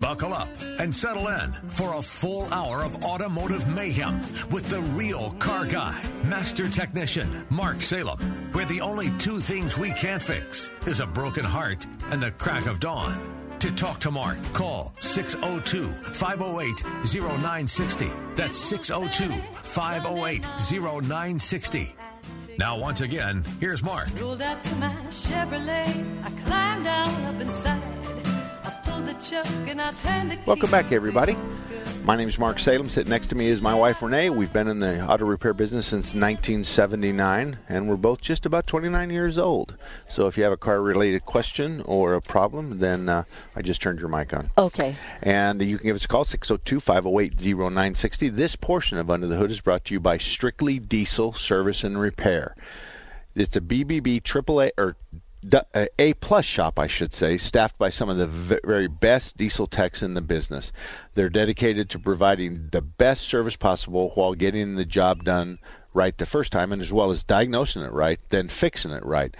Buckle up and settle in for a full hour of automotive mayhem with the real car guy, master technician Mark Salem, where the only two things we can't fix is a broken heart and the crack of dawn. To talk to Mark, call 602 508 0960. That's 602 508 0960. Now, once again, here's Mark. Rolled out to my Chevrolet. I climbed down up inside. Welcome back, everybody. My name is Mark Salem. Sitting next to me is my wife Renee. We've been in the auto repair business since 1979, and we're both just about 29 years old. So if you have a car-related question or a problem, then uh, I just turned your mic on. Okay. And you can give us a call 602-508-0960. This portion of Under the Hood is brought to you by Strictly Diesel Service and Repair. It's a BBB AAA or D- Uh, A plus shop, I should say, staffed by some of the very best diesel techs in the business. They're dedicated to providing the best service possible while getting the job done right the first time, and as well as diagnosing it right, then fixing it right.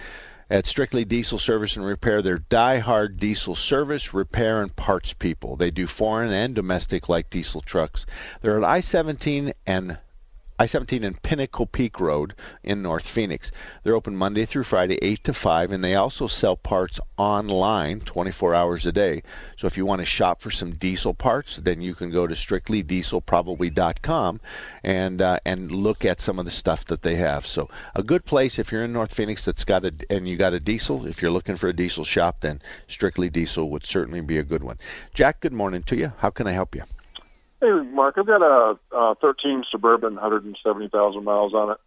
At Strictly Diesel Service and Repair, they're die-hard diesel service, repair, and parts people. They do foreign and domestic like diesel trucks. They're at I-17 and I-17 and Pinnacle Peak Road in North Phoenix. They're open Monday through Friday, 8 to 5, and they also sell parts online 24 hours a day. So if you want to shop for some diesel parts, then you can go to strictlydieselprobably.com and uh, and look at some of the stuff that they have. So a good place if you're in North Phoenix that's got a and you got a diesel. If you're looking for a diesel shop, then Strictly Diesel would certainly be a good one. Jack, good morning to you. How can I help you? Hey, Mark, I've got a, a 13 Suburban, 170,000 miles on it,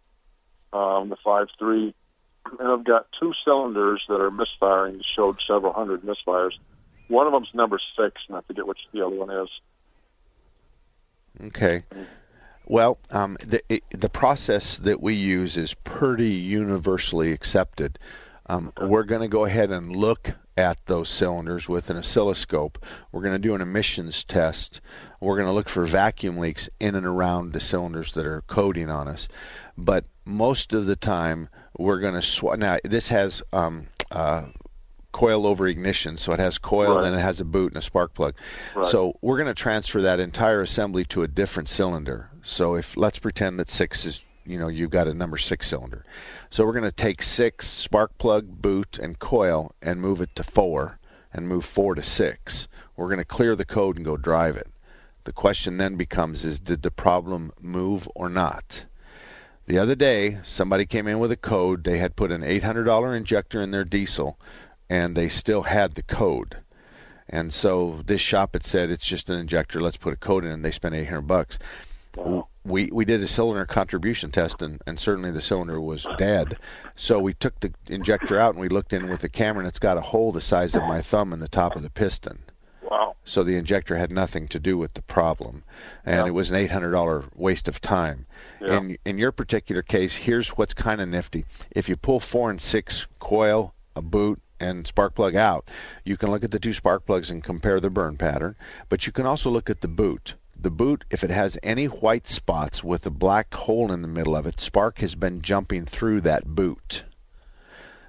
um, the 5.3, and I've got two cylinders that are misfiring. Showed several hundred misfires. One of them's number six, and I forget which the other one is. Okay. Well, um, the it, the process that we use is pretty universally accepted. Um, We're going to go ahead and look at those cylinders with an oscilloscope. We're going to do an emissions test. We're going to look for vacuum leaks in and around the cylinders that are coding on us. But most of the time, we're going to sw- now this has um, uh, coil over ignition, so it has coil Right. and it has a boot and a spark plug. Right. So we're going to transfer that entire assembly to a different cylinder. So if let's pretend that six is you know you've got a number six cylinder. So we're going to take six spark plug, boot, and coil and move it to four, and move four to six. We're going to clear the code and go drive it. The question then becomes: Is did the problem move or not? The other day, somebody came in with a code. They had put an $800 injector in their diesel, and they still had the code. And so this shop had said it's just an injector. Let's put a code in, and they spent 800 bucks. We we did a cylinder contribution test, and, and certainly the cylinder was dead. So we took the injector out, and we looked in with the camera, and it's got a hole the size of my thumb in the top of the piston. Wow. So the injector had nothing to do with the problem, and Yeah. it was an eight hundred dollar waste of time. Yeah. In in your particular case, here's what's kind of nifty: if you pull four and six coil, a boot, and spark plug out, you can look at the two spark plugs and compare the burn pattern. But you can also look at the boot. The boot, if it has any white spots with a black hole in the middle of it, spark has been jumping through that boot.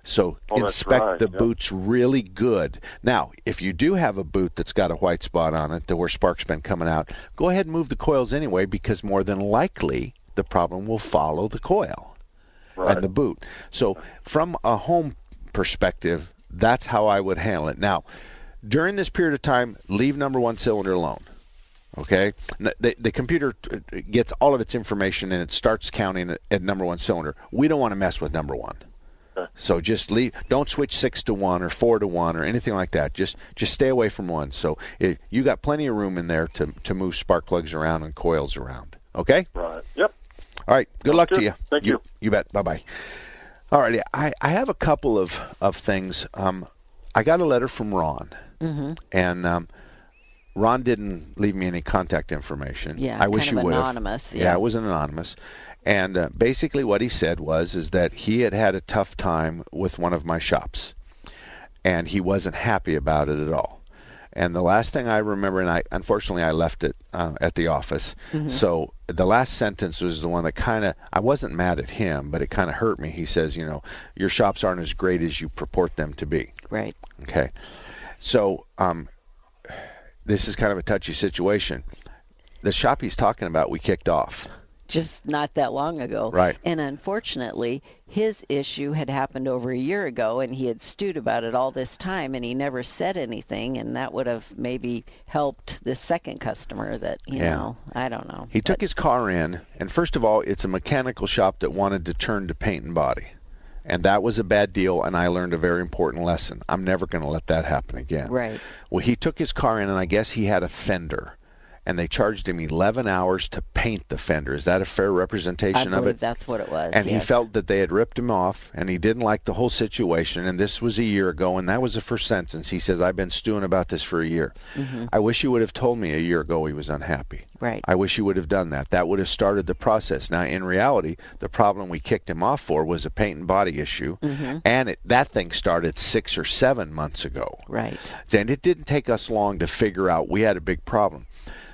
So Oh, inspect right, the boots really good. Now, if you do have a boot that's got a white spot on it, to where spark's been coming out, go ahead and move the coils anyway, because more than likely the problem will follow the coil Right. and the boot. So from a home perspective, that's how I would handle it. Now, during this period of time, leave number one cylinder alone. Okay, the, the computer uh, gets all of its information and it starts counting at, at number one cylinder. We don't want to mess with number one. So just leave. Don't switch six to one or four to one or anything like that. Just just stay away from one. So it, you got plenty of room in there to to move spark plugs around and coils around. Okay. Right. Yep. All right. Good luck good. to you. Thank you. You bet. Bye bye. All righty. I, I have a couple of, of things. Um, I got a letter from Ron, Mm-hmm. and um, Ron didn't leave me any contact information. Yeah, I wish he would anonymous, Yeah. yeah. it was anonymous. And uh, basically, what he said was is that he had had a tough time with one of my shops, and he wasn't happy about it at all. And the last thing I remember, and I unfortunately I left it uh, at the office. So the last sentence was the one that kind of I wasn't mad at him, but it kind of hurt me. He says, you know, your shops aren't as great as you purport them to be. Right. Okay. So um, this is kind of a touchy situation. The shop he's talking about, we kicked off. Just not that long ago. Right. And unfortunately, his issue had happened over a year ago, and he had stewed about it all this time, and he never said anything, and that would have maybe helped the second customer that, you Yeah. know, I don't know. He took his car in, and first of all, it's a mechanical shop that wanted to turn to paint and body. And that was a bad deal, and I learned a very important lesson. I'm never going to let that happen again. Right. Well, he took his car in, and I guess he had a fender, and they charged him 11 hours to paint the fender. Is that a fair I representation of it? that's what it was. and he felt that they had ripped him off and he didn't like the whole situation and this was a year ago and that was the first sentence he says i've been stewing about this for a year i wish you would have told me a year ago he was unhappy Mm-hmm. Right. i wish you would have done that that would have started the process now in reality the problem we kicked him off for was a paint and body issue Mm-hmm. and it, that thing started six or seven months ago Right. and it didn't take us long to figure out we had a big problem.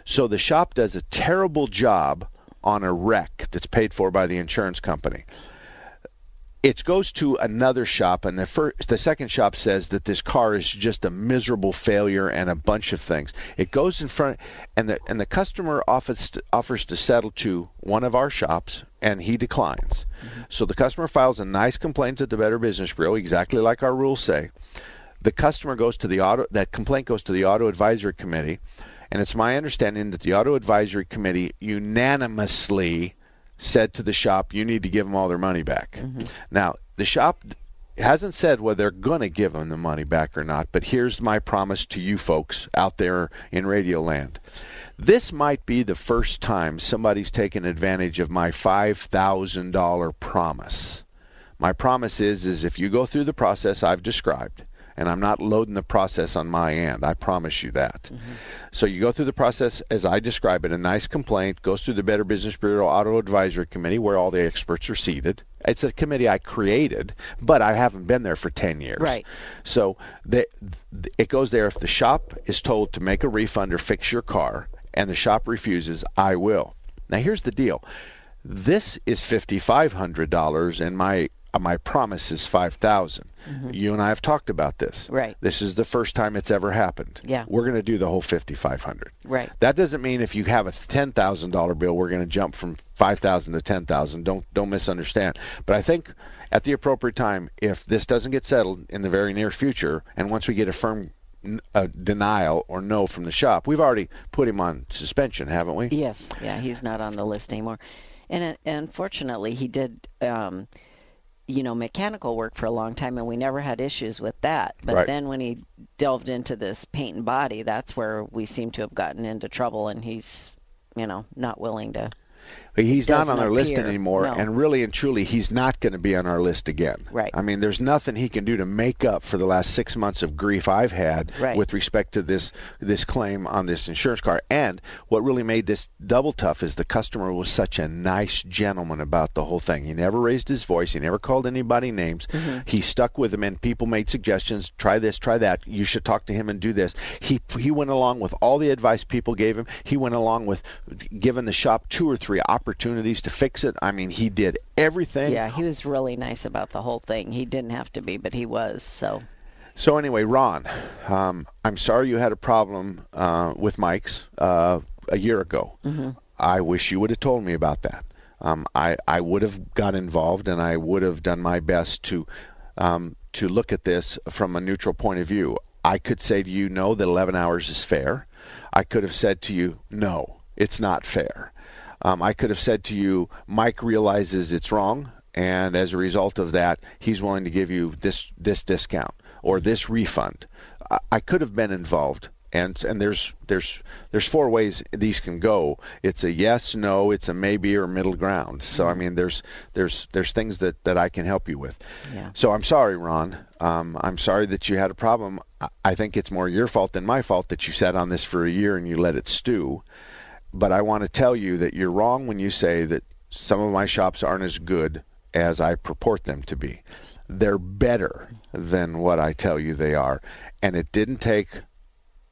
So the shop does a terrible job on a wreck that's paid for by the insurance company. It goes to another shop, and the first, the second shop says that this car is just a miserable failure and a bunch of things. It goes in front, and the and the customer offers to, offers to settle to one of our shops, and he declines. Mm-hmm. So the customer files a nice complaint to the Better Business Bureau, exactly like our rules say the customer goes to the auto that complaint goes to the auto advisory committee and it's my understanding that the auto advisory committee unanimously said to the shop you need to give them all their money back. Mm-hmm. Now the shop hasn't said whether they're going to give them the money back or not but here's my promise to you folks out there in radio land. This might be the first time somebody's taken advantage of my $5000 promise. My promise is is if you go through the process I've described, and I'm not loading the process on my end, I promise you that. Mm-hmm. So you go through the process as I describe it, a nice complaint goes through the Better Business Bureau Auto Advisory Committee where all the experts are seated. It's a committee I created, but I haven't been there for 10 years. Right. So the, it goes there if the shop is told to make a refund or fix your car and the shop refuses, I will. Now here's the deal. This is $5500 and my my promise is 5000. You and I have talked about this. Mm-hmm. Right. This is the first time it's ever happened. Yeah. We're going to do the whole 5500. Right. That doesn't mean if you have a ten thousand dollar bill, we're going to jump from five thousand to ten thousand. Don't don't misunderstand. But I think at the appropriate time, if this doesn't get settled in the very near future, and once we get a firm uh, denial or no from the shop, we've already put him on suspension, haven't we? Yes, yeah, he's not on the list anymore. And uh, unfortunately, he did, um, you know, mechanical work for a long time, and we never had issues with that. But Right. then when he delved into this paint and body, that's where we seem to have gotten into trouble, and he's, you know, not willing to. He's not on our list anymore, no. and really and truly, he's not going to be on our list again. Right. I mean, there's nothing he can do to make up for the last six months of grief I've had Right. with respect to this this claim on this insurance car. And what really made this double tough is the customer was such a nice gentleman about the whole thing. He never raised his voice. He never called anybody names. Mm-hmm. He stuck with him, and people made suggestions. Try this, try that. You should talk to him and do this. He he went along with all the advice people gave him. He went along with giving the shop two or three opportunities to fix it. I mean, he did everything. Yeah, he was really nice about the whole thing. He didn't have to be, but he was. So, So anyway, Ron, um, I'm sorry you had a problem uh, with Mike's uh, a year ago. I wish you would have told me about that. Um, I I would have got involved and I would have done my best to um, to look at this from a neutral point of view. I could say to you, no, that 11 hours is fair. I could have said to you, no, it's not fair. Um, I could have said to you, Mike realizes it's wrong, and as a result of that, he's willing to give you this this discount or this refund. I, I could have been involved. and and there's there's there's four ways these can go. It's a yes, no, it's a maybe or middle ground. So I mean, there's there's there's things that that I can help you with. Yeah. So I'm sorry, Ron. Um, I'm sorry that you had a problem. I- I think it's more your fault than my fault that you sat on this for a year and you let it stew. But I want to tell you that you're wrong when you say that some of my shops aren't as good as I purport them to be. They're better than what I tell you they are. And it didn't take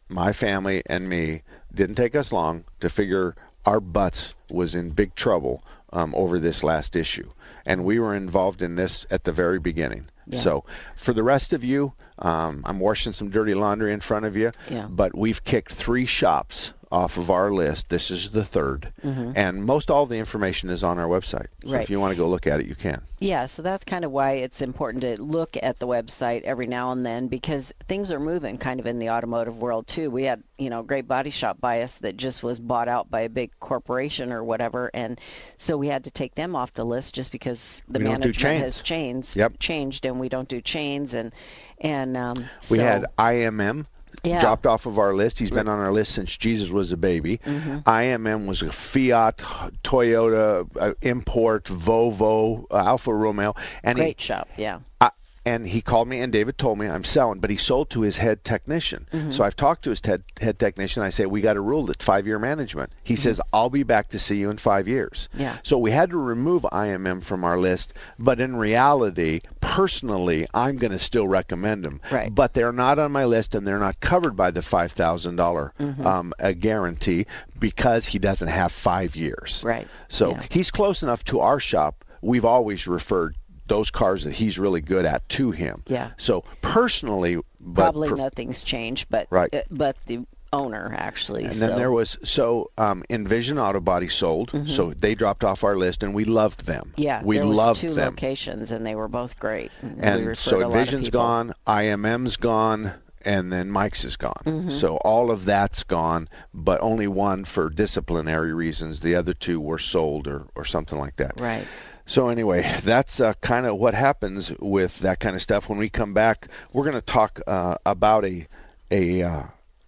my family and me didn't take us long to figure our butts was in big trouble um, over this last issue, and we were involved in this at the very beginning. Yeah. So, for the rest of you, um, I'm washing some dirty laundry in front of you, Yeah. but we've kicked three shops off of our list. This is the 3rd and most all the information is on our website. So Mm-hmm. Right. if you want to go look at it, you can. Yeah, so that's kind of why it's important to look at the website every now and then because things are moving kind of in the automotive world too. We had, you know, great body shop by us that just was bought out by a big corporation or whatever and so we had to take them off the list just because the We management chains. has changed Yep. changed and we don't do chains and and um We so, had IMM Yeah. dropped off of our list. He's been on our list since Jesus was a baby. Mm-hmm. IMM was a Fiat, Toyota, uh, import, Volvo, uh, Alfa Romeo, and he great shop, yeah. I, and he called me and David told me I'm selling, but he sold to his head technician. Mm-hmm. So I've talked to his head, head technician. I say we got a rule at five year management. He says I'll be back to see you in five years. Mm-hmm. Yeah. So we had to remove IMM from our list, but in reality, personally, I'm going to still recommend them. Right. But they're not on my list and they're not covered by the five Mm-hmm. um, a guarantee because he doesn't have five years. Right. So Yeah. he's close enough to our shop. We've always referred those cars that he's really good at to him. Yeah. So personally, but Probably prof- nothing's changed, but Right. uh, but the owner actually And so. then there was so um, Envision Auto Body sold, so they dropped off our list, and we loved them. Mm-hmm. Yeah, we there was loved two them. locations, and they were both great. we and so a lot of Envision's gone, IMM's gone, and then Mike's is gone. Mm-hmm. So all of that's gone, but only one for disciplinary reasons. The other two were sold or, or something like that. Right. So anyway, that's uh, kind of what happens with that kind of stuff. When we come back, we're going to talk uh, about a a uh,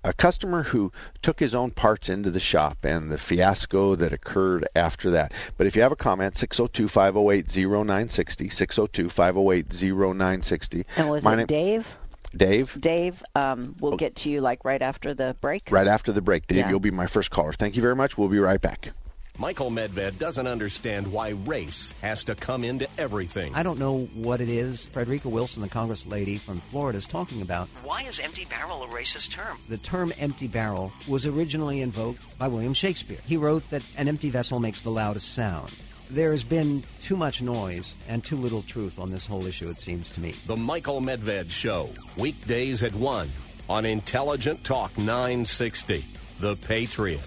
a customer who took his own parts into the shop and the fiasco that occurred after that. But if you have a comment, 602-508-0960, 602-508-0960. And was My it name- Dave? Dave? Dave, um, we'll get to you like right after the break. Right after the break, Dave, Yeah. you'll be my first caller. Thank you very much. We'll be right back. Michael Medved doesn't understand why race has to come into everything. I don't know what it is Frederica Wilson, the Congress lady from Florida, is talking about. Why is empty barrel a racist term? The term empty barrel was originally invoked by William Shakespeare. He wrote that an empty vessel makes the loudest sound. There's been too much noise and too little truth on this whole issue, it seems to me. The Michael Medved Show, weekdays at 1 on Intelligent Talk 960. The Patriot.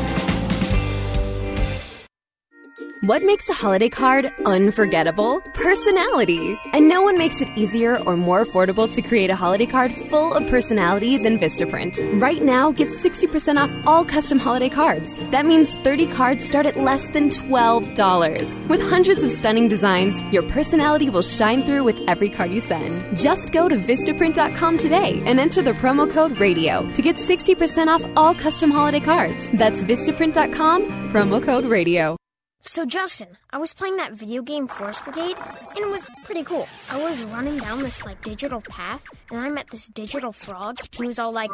What makes a holiday card unforgettable? Personality. And no one makes it easier or more affordable to create a holiday card full of personality than Vistaprint. Right now, get 60% off all custom holiday cards. That means 30 cards start at less than $12. With hundreds of stunning designs, your personality will shine through with every card you send. Just go to Vistaprint.com today and enter the promo code RADIO to get 60% off all custom holiday cards. That's Vistaprint.com, promo code RADIO. So, Justin, I was playing that video game Forest Brigade, and it was pretty cool. I was running down this, like, digital path, and I met this digital frog. He was all like.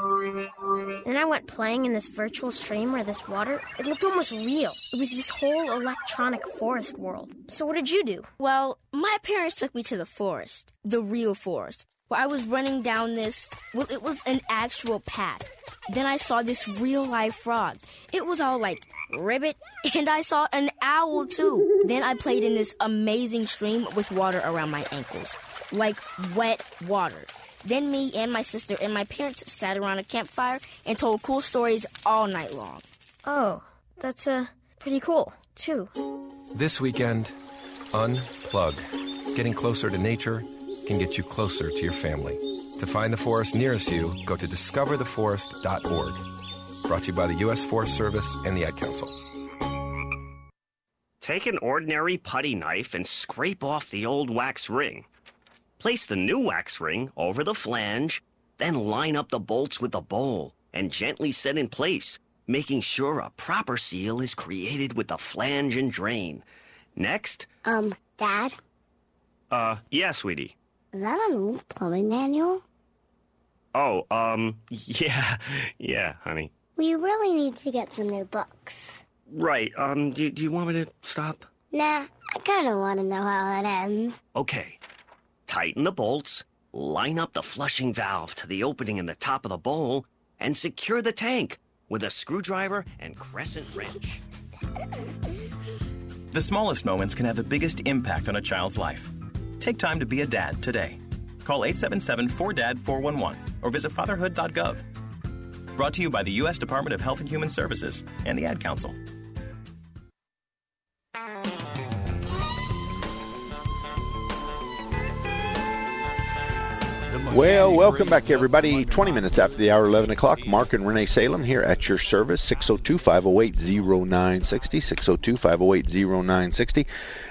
Then I went playing in this virtual stream where this water, it looked almost real. It was this whole electronic forest world. So, what did you do? Well, my parents took me to the forest, the real forest, where I was running down this. Well, it was an actual path. Then I saw this real life frog. It was all like ribbit, and I saw an owl too. Then I played in this amazing stream with water around my ankles, like wet water. Then me and my sister and my parents sat around a campfire and told cool stories all night long. Oh, that's uh, pretty cool, too. This weekend, unplug. Getting closer to nature can get you closer to your family. To find the forest nearest you, go to discovertheforest.org. Brought to you by the U.S. Forest Service and the Ad Council. Take an ordinary putty knife and scrape off the old wax ring. Place the new wax ring over the flange, then line up the bolts with the bowl and gently set in place, making sure a proper seal is created with the flange and drain. Next, Um, Dad, uh, yeah, sweetie. is that an old plumbing manual? Oh, um, yeah, yeah, honey. We really need to get some new books. Right, um, do, do you want me to stop? Nah, I kind of want to know how it ends. Okay. Tighten the bolts, line up the flushing valve to the opening in the top of the bowl, and secure the tank with a screwdriver and crescent wrench. The smallest moments can have the biggest impact on a child's life. Take time to be a dad today. Call 877 4DAD 411 or visit fatherhood.gov. Brought to you by the U.S. Department of Health and Human Services and the Ad Council. Well, welcome back, everybody. 20 minutes after the hour, 11 o'clock. Mark and Renee Salem here at your service, 602 508 0960. 602 508 0960.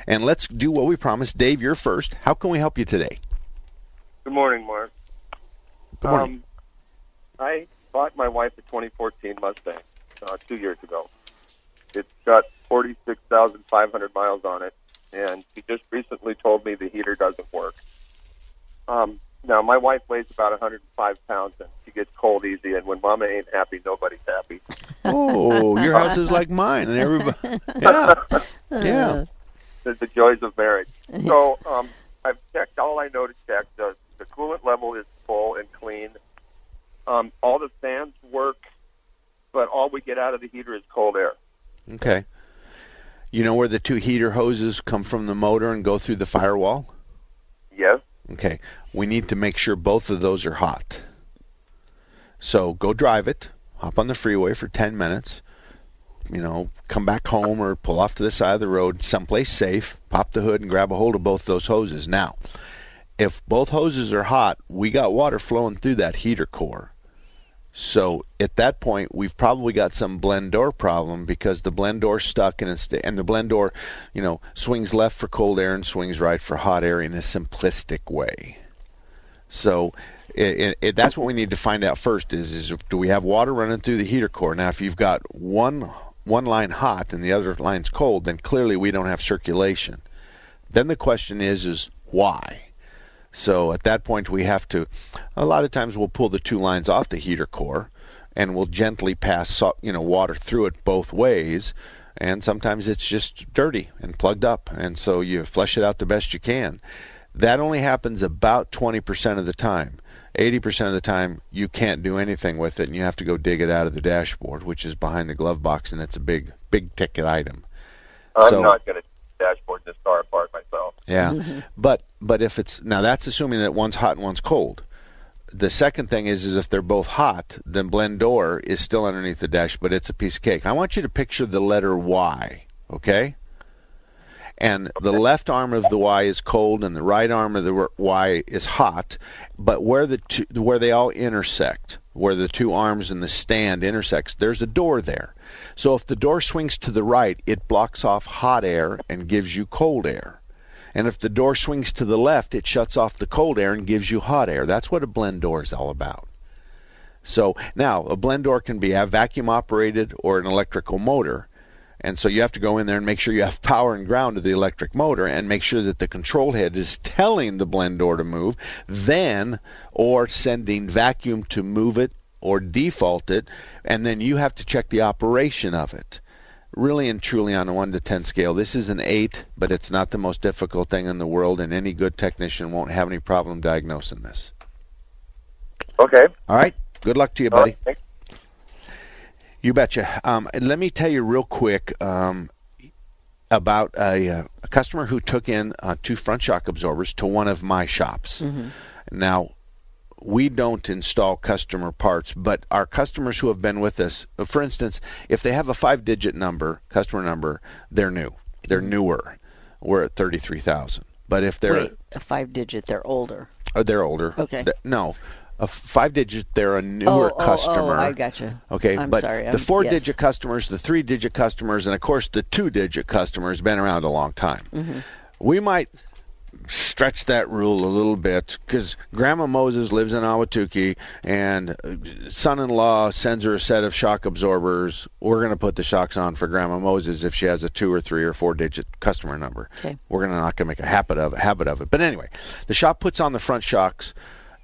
And let's do what we promised. Dave, you're first. How can we help you today? Good morning, Mark. Good morning. Um, I bought my wife a 2014 Mustang uh, two years ago. It's got 46,500 miles on it, and she just recently told me the heater doesn't work. Um, now, my wife weighs about 105 pounds, and she gets cold easy, and when Mama ain't happy, nobody's happy. Oh, your house is like mine, and everybody. Yeah. Yeah. the, the joys of marriage. So um, I've checked all I know to check. The, the coolant level is full and clean. Um, all the fans work, but all we get out of the heater is cold air. Okay. You know where the two heater hoses come from the motor and go through the firewall? Yes. Okay. We need to make sure both of those are hot. So go drive it, hop on the freeway for 10 minutes, you know, come back home or pull off to the side of the road, someplace safe, pop the hood and grab a hold of both those hoses. Now, if both hoses are hot, we got water flowing through that heater core. So at that point, we've probably got some blend door problem because the blend door stuck and it's and the blend door, you know, swings left for cold air and swings right for hot air in a simplistic way. So it, it, it, that's what we need to find out first: is is do we have water running through the heater core? Now, if you've got one one line hot and the other line's cold, then clearly we don't have circulation. Then the question is is why? So at that point, we have to. A lot of times, we'll pull the two lines off the heater core, and we'll gently pass you know water through it both ways. And sometimes it's just dirty and plugged up, and so you flush it out the best you can. That only happens about 20% of the time. 80% of the time, you can't do anything with it, and you have to go dig it out of the dashboard, which is behind the glove box, and that's a big, big ticket item. I'm So- not going to dashboard this car apart myself. Yeah, mm-hmm. but but if it's now that's assuming that one's hot and one's cold. The second thing is, is if they're both hot, then blend door is still underneath the dash, but it's a piece of cake. I want you to picture the letter Y, okay? And the left arm of the Y is cold, and the right arm of the Y is hot. But where the two, where they all intersect, where the two arms and the stand intersects, there's a door there. So if the door swings to the right, it blocks off hot air and gives you cold air. And if the door swings to the left, it shuts off the cold air and gives you hot air. That's what a blend door is all about. So now a blend door can be a vacuum operated or an electrical motor. And so you have to go in there and make sure you have power and ground to the electric motor and make sure that the control head is telling the blend door to move, then or sending vacuum to move it or default it, and then you have to check the operation of it. Really and truly on a 1 to 10 scale, this is an 8, but it's not the most difficult thing in the world, and any good technician won't have any problem diagnosing this. Okay. All right. Good luck to you, buddy. You betcha. Um, and let me tell you real quick um, about a, uh, a customer who took in uh, two front shock absorbers to one of my shops. Mm-hmm. Now, we don't install customer parts, but our customers who have been with us, for instance, if they have a five digit number, customer number, they're new. They're newer. We're at 33,000. But if they're Wait, a five digit, they're older. Oh, they're older. Okay. Th- no, a five digit, they're a newer Oh, oh, oh, customer. I gotcha. Okay, I'm but sorry, the I'm- four yes. digit customers, the three digit customers, and of course the two digit customers been around a long time. Mm-hmm. We might stretch that rule a little bit because Grandma Moses lives in Ahwatukee and son in law sends her a set of shock absorbers. We're going to put the shocks on for Grandma Moses if she has a two or three or four digit customer number. Okay. We're gonna not going to make a habit of, habit of it. But anyway, the shop puts on the front shocks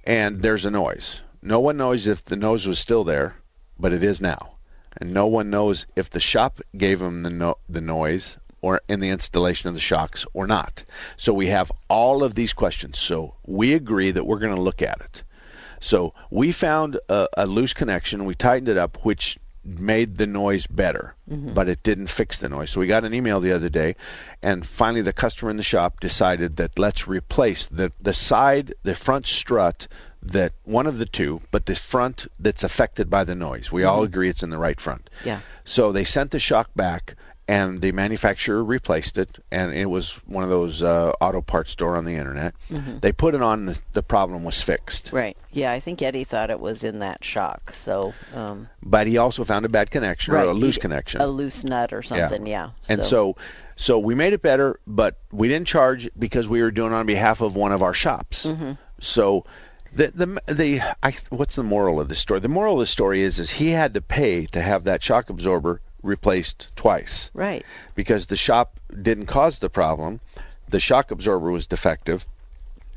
and there's a noise. No one knows if the nose was still there, but it is now. And no one knows if the shop gave them the no- the noise or in the installation of the shocks or not. So we have all of these questions. So we agree that we're going to look at it. So we found a, a loose connection. We tightened it up, which made the noise better, Mhm. but it didn't fix the noise. So we got an email the other day, and finally the customer in the shop decided that let's replace the the side, the front strut that one of the two, but the front that's affected by the noise. We all Mhm. agree it's in the right front. Yeah. So they sent the shock back, and the manufacturer replaced it, and it was one of those uh, auto parts store on the internet. Mhm. They put it on, the, the problem was fixed. Right. Yeah, I think Eddie thought it was in that shock. So, um, But he also found a bad connection or a loose he- connection. a loose nut or something. Yeah. And so, so we made it better, but we didn't charge because we were doing it on behalf of one of our shops. Mhm. So, the the the I, what's the moral of the story? The moral of the story is is he had to pay to have that shock absorber replaced twice. Right. Because the shop didn't cause the problem, the shock absorber was defective.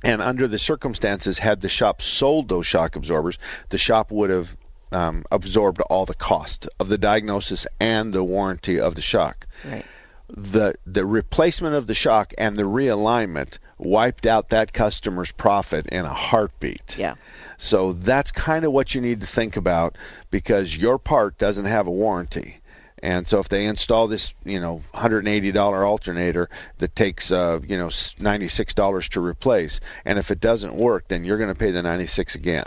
And under the circumstances, had the shop sold those shock absorbers, the shop would have um, absorbed all the cost of the diagnosis and the warranty of the shock Right. the the replacement of the shock and the realignment wiped out that customer's profit in a heartbeat. Yeah. So that's kind of what you need to think about because your part doesn't have a warranty. And so if they install this, you know, $180 alternator that takes, uh, you know, $96 to replace, and if it doesn't work, then you're going to pay the 96 again,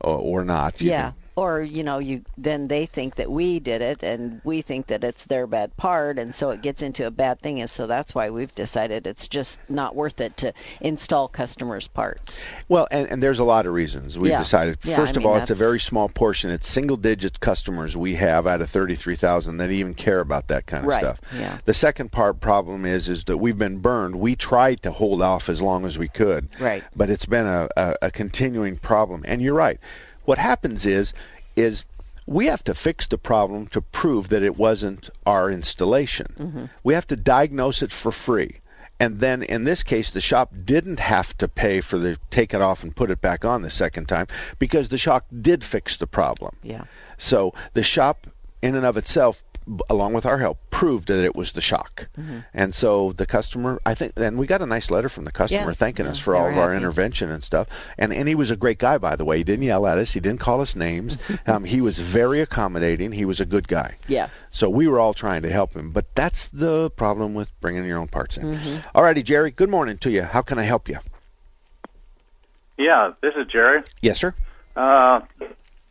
or, or not. Yeah. Or you know, you then they think that we did it, and we think that it's their bad part, and so it gets into a bad thing. And so that's why we've decided it's just not worth it to install customers' parts. Well, and, and there's a lot of reasons we've Yeah. decided. First of mean, all, it's a very small portion. It's single digit customers we have out of 33,000 that even care about that kind of Right, stuff. yeah. The second part problem is is that we've been burned. We tried to hold off as long as we could. Right. But it's been a, a, a continuing problem. And you're right. What happens is is we have to fix the problem to prove that it wasn't our installation. Mm-hmm. We have to diagnose it for free. And then in this case, the shop didn't have to pay for the take it off and put it back on the second time because the shop did fix the problem. Yeah. So the shop, in and of itself, along with our help, proved that it was the shock. Mhm. And so the customer, I think, and we got a nice letter from the customer Yeah, thanking yeah, us for they all were of our intervention and stuff. And and he was a great guy, by the way. He didn't yell at us. He didn't call us names. um, he was very accommodating. He was a good guy. Yeah. So we were all trying to help him. But that's the problem with bringing your own parts in. Mhm. All righty, Jerry. Good morning to you. How can I help you? Yeah, this is Jerry. Yes, sir. Uh,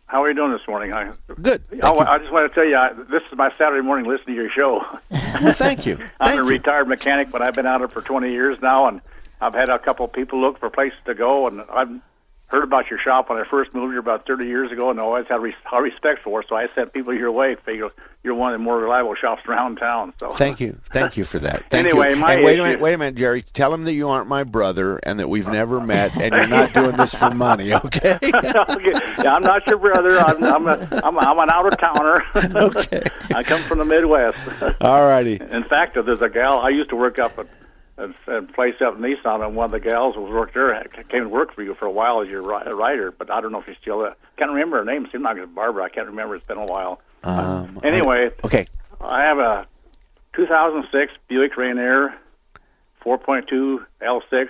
how are you doing this morning? I, Good. I, I just want to tell you, I, this is my Saturday morning listening to your show. well, thank you. I'm a retired mechanic, but I've been out it for 20 years now, and I've had a couple of people look for places to go, and I've heard about your shop when I first moved here about 30 years ago, and I always had res- respect for. it. So I sent people your way. Figure you're one of the more reliable shops around town. So Thank you, thank you for that. Thank Anyway, you. my and wait issue- a minute, wait a minute, Jerry. Tell him that you aren't my brother and that we've never met, and you're not doing this for money, okay? okay. Yeah, I'm not your brother. I'm I'm, a, I'm, I'm an out of towner. okay. I come from the Midwest. All righty. In fact, there's a gal I used to work up at a, a place up in Nissan, and one of the gals who worked there came to work for you for a while as your writer. But I don't know if she's still. Uh, can't remember her name. It seemed like it was Barbara. I can't remember. It's been a while. Um, Anyway, okay. I have a 2006 Buick Rainier 4.2 L6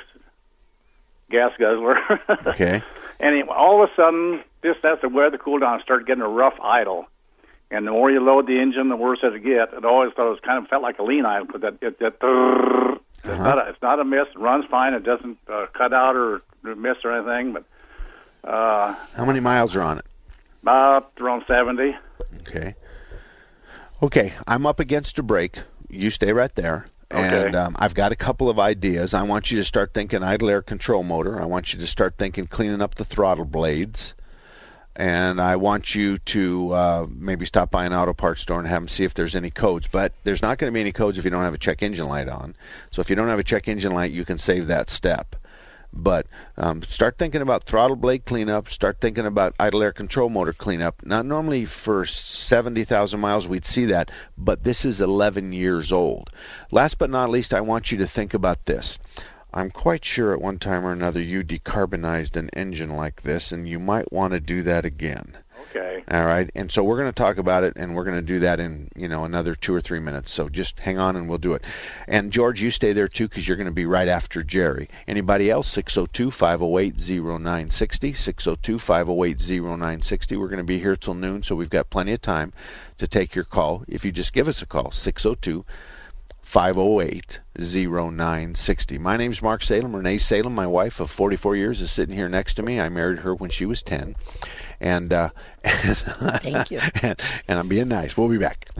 gas guzzler. Okay. Anyway, all of a sudden, just as the weather cooled down, it started getting a rough idle. And the more you load the engine, the worse it get. It always thought it was kind of felt like a lean idle, but that it, that it's not a, it's not a miss. It runs fine. It doesn't uh, cut out or miss or anything. But uh, How many miles are on it? about around seventy. Okay. Okay, I'm up against a break. You stay right there. Okay. And um, I've got a couple of ideas. I want you to start thinking idle air control motor. I want you to start thinking cleaning up the throttle blades. And I want you to uh, maybe stop by an auto parts store and have them see if there's any codes. But there's not going to be any codes if you don't have a check engine light on. So if you don't have a check engine light, you can save that step. But um, start thinking about throttle blade cleanup. Start thinking about idle air control motor cleanup. Not normally for 70,000 miles we'd see that, but this is 11 years old. Last but not least, I want you to think about this. I'm quite sure at one time or another you decarbonized an engine like this, and you might want to do that again. Okay. All right, and so we're going to talk about it, and we're going to do that in you know another two or three minutes. So just hang on, and we'll do it. And George, you stay there too, because you're going to be right after Jerry. Anybody else? 602-508-0960. 602-508-0960. We're going to be here till noon, so we've got plenty of time to take your call. If you just give us a call, 602 508 0960. My name's Mark Salem. Renee Salem, my wife of 44 years, is sitting here next to me. I married her when she was 10. And, uh, Thank you. and, and I'm being nice. We'll be back.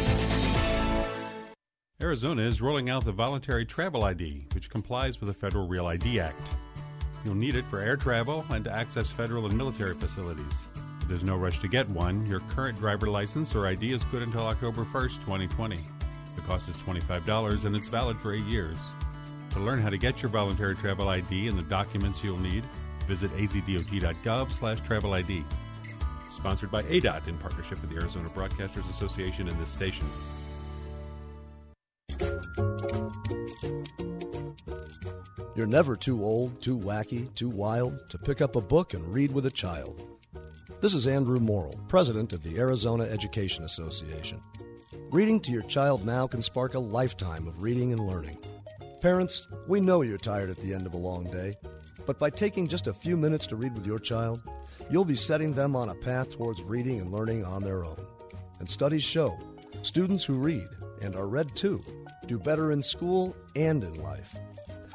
Arizona is rolling out the voluntary travel ID, which complies with the Federal Real ID Act. You'll need it for air travel and to access federal and military facilities. There's no rush to get one. Your current driver license or ID is good until October 1st, 2020. The cost is $25 and it's valid for eight years. To learn how to get your voluntary travel ID and the documents you'll need, visit azdot.gov slash travel ID. Sponsored by ADOT in partnership with the Arizona Broadcasters Association and this station. You're never too old, too wacky, too wild to pick up a book and read with a child. This is Andrew Morrill, president of the Arizona Education Association. Reading to your child now can spark a lifetime of reading and learning. Parents, we know you're tired at the end of a long day, but by taking just a few minutes to read with your child, you'll be setting them on a path towards reading and learning on their own. And studies show students who read and are read to do better in school and in life.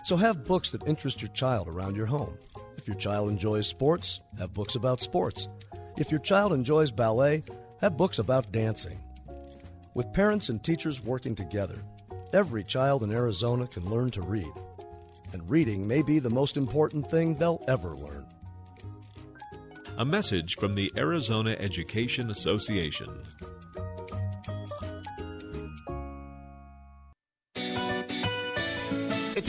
So have books that interest your child around your home. If your child enjoys sports, have books about sports. If your child enjoys ballet, have books about dancing. With parents and teachers working together, every child in Arizona can learn to read. And reading may be the most important thing they'll ever learn. A message from the Arizona Education Association.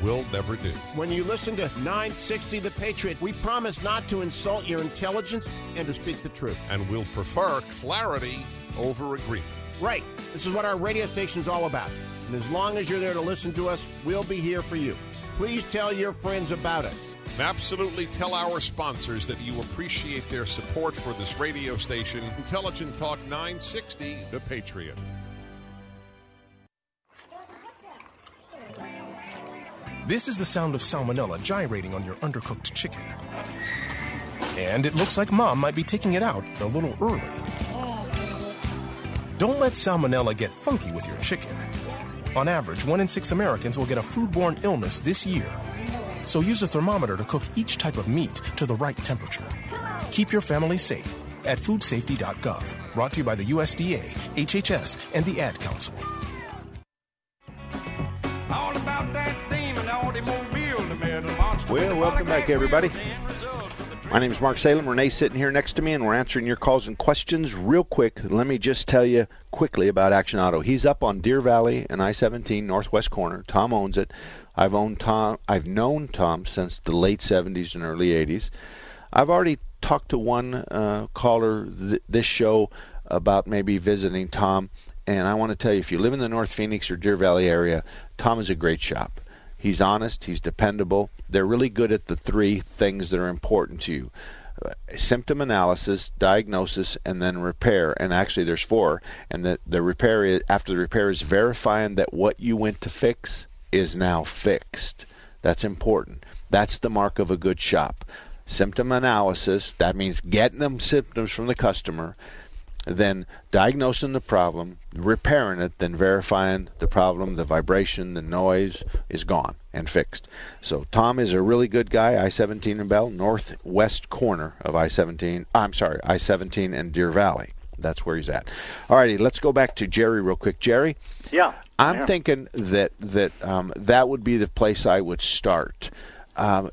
will never do. When you listen to 960 The Patriot, we promise not to insult your intelligence and to speak the truth. And we'll prefer clarity over agreement. Right. This is what our radio station is all about. And as long as you're there to listen to us, we'll be here for you. Please tell your friends about it. And absolutely tell our sponsors that you appreciate their support for this radio station, Intelligent Talk 960, The Patriot. This is the sound of salmonella gyrating on your undercooked chicken. And it looks like mom might be taking it out a little early. Don't let salmonella get funky with your chicken. On average, one in six Americans will get a foodborne illness this year. So use a thermometer to cook each type of meat to the right temperature. Keep your family safe at foodsafety.gov. Brought to you by the USDA, HHS, and the Ad Council. Well, welcome back, everybody. My name is Mark Salem. Renee's sitting here next to me, and we're answering your calls and questions real quick. Let me just tell you quickly about Action Auto. He's up on Deer Valley and I-17 northwest corner. Tom owns it. I've owned Tom. I've known Tom since the late 70s and early 80s. I've already talked to one uh, caller th- this show about maybe visiting Tom, and I want to tell you, if you live in the North Phoenix or Deer Valley area, Tom is a great shop. He's honest. He's dependable. They're really good at the three things that are important to you uh, symptom analysis, diagnosis, and then repair. And actually, there's four. And the, the repair is, after the repair is verifying that what you went to fix is now fixed. That's important. That's the mark of a good shop. Symptom analysis, that means getting them symptoms from the customer, then diagnosing the problem, repairing it, then verifying the problem, the vibration, the noise is gone and fixed. So Tom is a really good guy. I-17 and Bell, northwest corner of I-17. I'm sorry, I-17 and Deer Valley. That's where he's at. All righty, let's go back to Jerry real quick. Jerry, Yeah. I'm yeah. thinking that that um, that would be the place I would start. Um,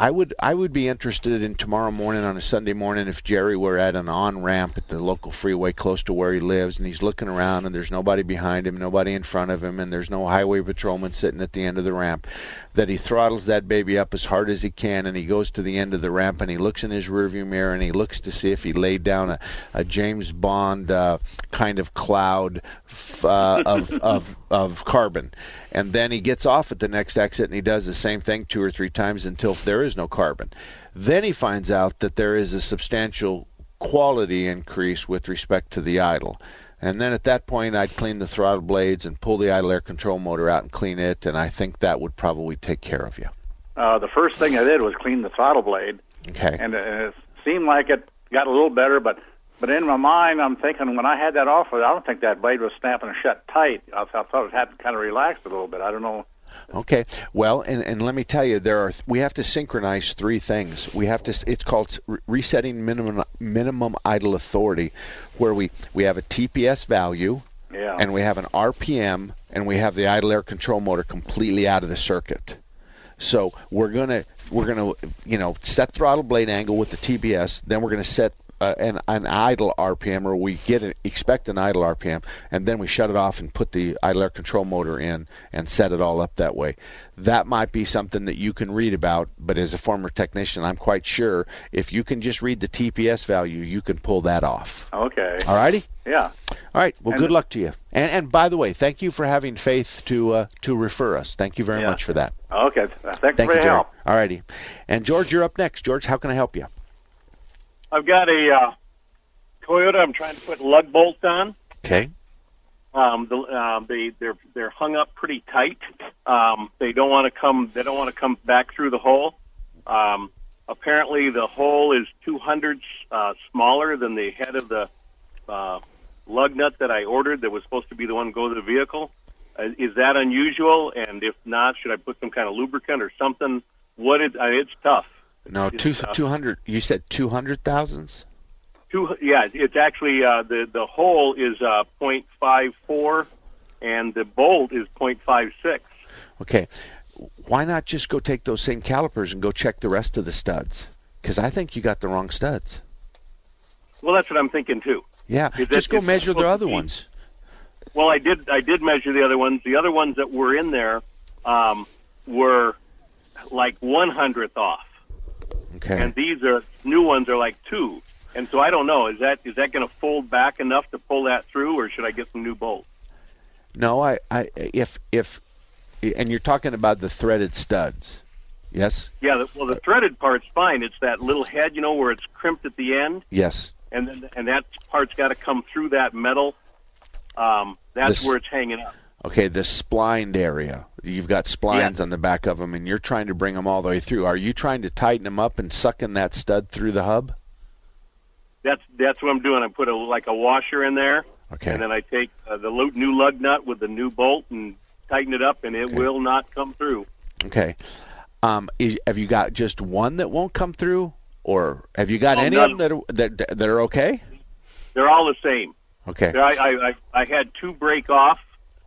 I would I would be interested in tomorrow morning on a Sunday morning if Jerry were at an on ramp at the local freeway close to where he lives and he's looking around and there's nobody behind him, nobody in front of him, and there's no highway patrolman sitting at the end of the ramp, that he throttles that baby up as hard as he can and he goes to the end of the ramp and he looks in his rearview mirror and he looks to see if he laid down a, a James Bond uh, kind of cloud uh, of, of of carbon, and then he gets off at the next exit and he does the same thing two or three times until there is no carbon. Then he finds out that there is a substantial quality increase with respect to the idle. And then at that point, I'd clean the throttle blades and pull the idle air control motor out and clean it, and I think that would probably take care of you. Uh, the first thing I did was clean the throttle blade, Okay. and it, it seemed like it got a little better. But but in my mind, I'm thinking when I had that offer, I don't think that blade was snapping shut tight. I, I thought it had kind of relaxed a little bit. I don't know. Okay. Well, and, and let me tell you, there are we have to synchronize three things. We have to. It's called resetting minimum minimum idle authority, where we we have a TPS value, Yeah. and we have an RPM, and we have the idle air control motor completely out of the circuit. So we're gonna we're gonna you know set throttle blade angle with the TPS. Then we're gonna set uh, an an idle RPM, or we get an, expect an idle RPM, and then we shut it off and put the idle air control motor in and set it all up that way. That might be something that you can read about, but as a former technician, I'm quite sure if you can just read the TPS value, you can pull that off. Okay. All righty. Yeah. All right. Well, And good luck to you. And and by the way, thank you for having faith to uh, to refer us. Thank you very Yeah. much for that. Okay. Thanks Thank for you, your help. All righty. And George, you're up next. George, how can I help you? I've got a uh, Toyota. I'm trying to put lug bolts on. Okay. Um, the, um, they they're they're hung up pretty tight. Um, they don't want to come. They don't want to come back through the hole. Um, apparently, the hole is two hundredths uh, smaller than the head of the uh, lug nut that I ordered. That was supposed to be the one to go to the vehicle. Uh, is that unusual? And if not, should I put some kind of lubricant or something? What is? Mean, it's tough. No, two tough. two hundred. You said two hundred thousands. Two, yeah, it's actually uh, the the hole is uh, .54, and the bolt is .56. Okay, why not just go take those same calipers and go check the rest of the studs? Because I think you got the wrong studs. Well, that's what I'm thinking too. Yeah, Is just it- go measure the other ones. Well, I did. I did measure the other ones. The other ones that were in there um, were like one hundredth off, Okay. and these are new ones are like two. And so I don't know. Is that is that going to fold back enough to pull that through, or should I get some new bolts? No, I, I, if, if, and you're talking about the threaded studs, yes, Yeah. The, well, the threaded part's fine. It's that little head, you know, where it's crimped at the end, yes. and then and that part's got to come through that metal. Um, that's This- where it's hanging up. Okay, the splined area. You've got splines on the back of them, and you're trying to bring them all the way through. Are you trying to tighten them up and sucking that stud through the hub? That's that's what I'm doing. I put a like a washer in there, Okay. and then I take uh, the new lug nut with the new bolt and tighten it up, and it will not come through. Okay. Um, is, have you got just one that won't come through, or have you got Oh, any none. of them that are, that that are okay? They're all the same. Okay. I I I had two break off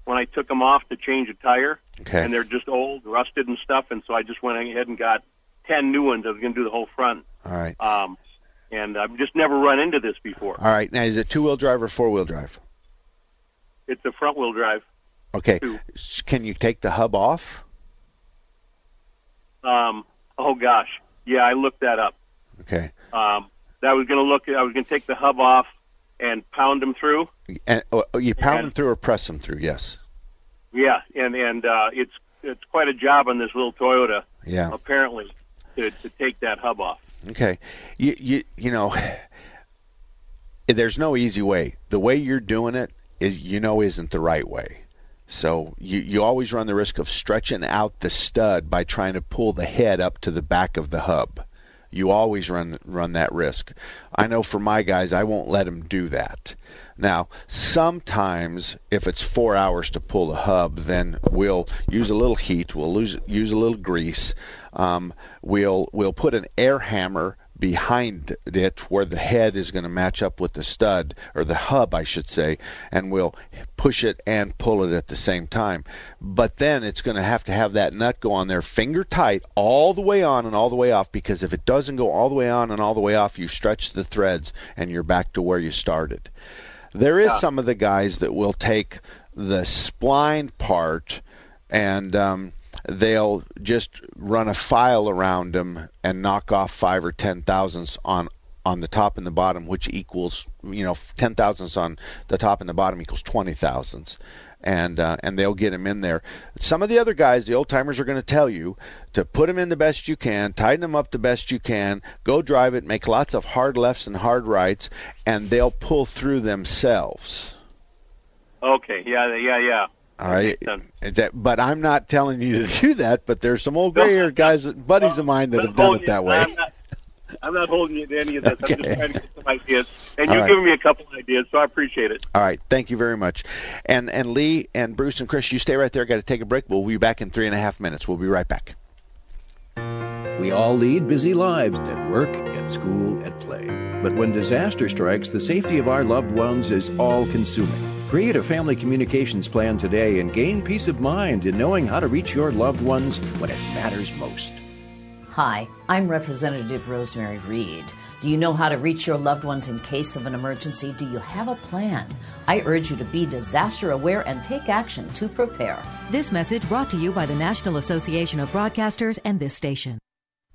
when I took them off to change a tire, Okay. and they're just old, rusted and stuff, and so I just went ahead and got ten new ones. I was going to do the whole front, All right. um, and I've just never run into this before. All right. Now, is it two wheel drive or four wheel drive? It's a front wheel drive. Okay. Two. Can you take the hub off? Um, oh gosh, yeah, I looked that up. Okay. Um, I was going to look. I was going to take the hub off and pound them through. And oh, oh, you pound And- them through or press them through? Yes. Yeah, and and uh, it's it's quite a job on this little Toyota. Yeah. Apparently, to to take that hub off. Okay. You you you know, there's no easy way. The way you're doing it is you know isn't the right way. So you you always run the risk of stretching out the stud by trying to pull the head up to the back of the hub. You always run run that risk. I know for my guys, I won't let them do that. Now, sometimes if it's four hours to pull the hub, then we'll use a little heat. We'll lose, use a little grease. Um, we'll we'll put an air hammer behind it where the head is going to match up with the stud or the hub, I should say, and we'll push it and pull it at the same time. But then it's going to have to have that nut go on there finger tight all the way on and all the way off because if it doesn't go all the way on and all the way off, you stretch the threads and you're back to where you started. There is some of the guys that will take the spline part and um, they'll just run a file around them and knock off five or ten thousandths on on the top and the bottom, which equals you know ten thousandths on the top and the bottom equals twenty thousandths. And uh, and they'll get them in there. Some of the other guys, the old timers, are going to tell you to put them in the best you can, tighten them up the best you can, go drive it, make lots of hard lefts and hard rights, and they'll pull through themselves. Okay. Yeah. Yeah. Yeah. All right. That, but I'm not telling you to do that. But there's some old gray haired guys, buddies of mine that have done it that way. I'm not, I'm not holding you to any of this. I'm just trying to get some ideas, and All you've right. given me a couple ideas, so I appreciate it. All right. Thank you very much. And and Lee and Bruce and Chris, you stay right there. Got to take a break. We'll be back in three and a half minutes. We'll be right back. We all lead busy lives at work, at school, at play. But when disaster strikes, the safety of our loved ones is all consuming. Create a family communications plan today and gain peace of mind in knowing how to reach your loved ones when it matters most. Hi, I'm Representative Rosemary Reed. Do you know how to reach your loved ones in case of an emergency? Do you have a plan? I urge you to be disaster aware and take action to prepare. This message brought to you by the National Association of Broadcasters and this station.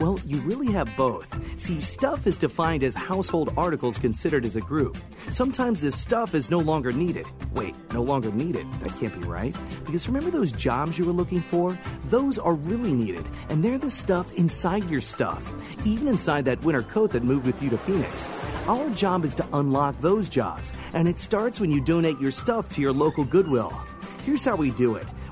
Well, you really have both. See, stuff is defined as household articles considered as a group. Sometimes this stuff is no longer needed. Wait, no longer needed? That can't be right. Because remember those jobs you were looking for? Those are really needed, and they're the stuff inside your stuff even inside that winter coat that moved with you to Phoenix. Our job is to unlock those jobs, and it starts when you donate your stuff to your local Goodwill. Here's how we do it.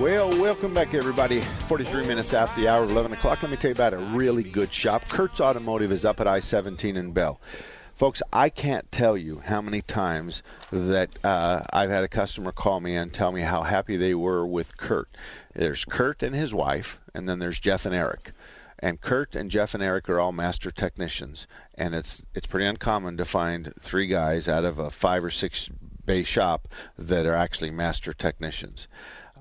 Well, welcome back, everybody. 43 minutes after the hour of 11 o'clock. Let me tell you about a really good shop. Kurt's Automotive is up at I 17 in Bell. Folks, I can't tell you how many times that uh, I've had a customer call me and tell me how happy they were with Kurt. There's Kurt and his wife, and then there's Jeff and Eric. And Kurt and Jeff and Eric are all master technicians, and it's it's pretty uncommon to find three guys out of a five or six bay shop that are actually master technicians.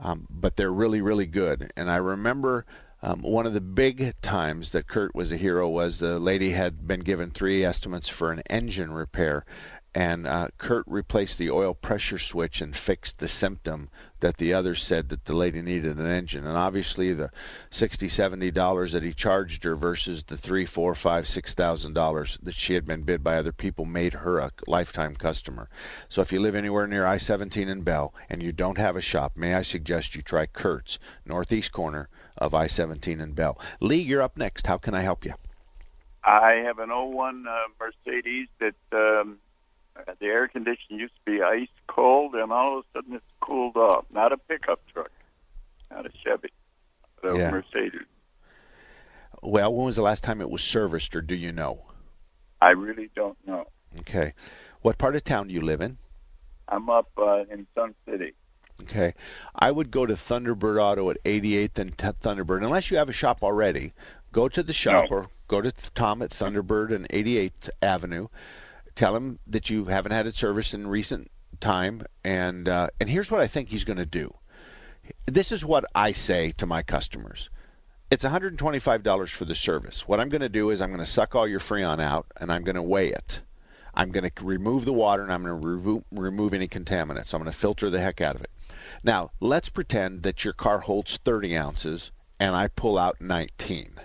Um, but they're really, really good. And I remember um, one of the big times that Kurt was a hero was the lady had been given three estimates for an engine repair. And uh, Kurt replaced the oil pressure switch and fixed the symptom that the others said that the lady needed an engine. And obviously, the sixty, seventy dollars that he charged her versus the three, four, five, six thousand dollars that she had been bid by other people made her a lifetime customer. So if you live anywhere near I-17 in Bell and you don't have a shop, may I suggest you try Kurt's northeast corner of I-17 in Bell. Lee, you're up next. How can I help you? I have an 01 uh, Mercedes that um, the air conditioning used to be ice cold, and all of a sudden it's cooled off. Not a pickup truck, not a Chevy, but a Yeah. Mercedes. Well, when was the last time it was serviced, or do you know? I really don't know. Okay. What part of town do you live in? I'm up uh, in Sun City. Okay. I would go to Thunderbird Auto at 88th and T- Thunderbird. Unless you have a shop already, go to the shop or go to Tom at Thunderbird and 88th Avenue. Tell him that you haven't had a service in recent time, and uh, and here's what I think he's going to do. This is what I say to my customers. It's $125 for the service. What I'm going to do is I'm going to suck all your Freon out and I'm going to weigh it. I'm going to remove the water and I'm going to remove, remove any contaminants. I'm going to filter the heck out of it. Now, let's pretend that your car holds 30 ounces and I pull out 19.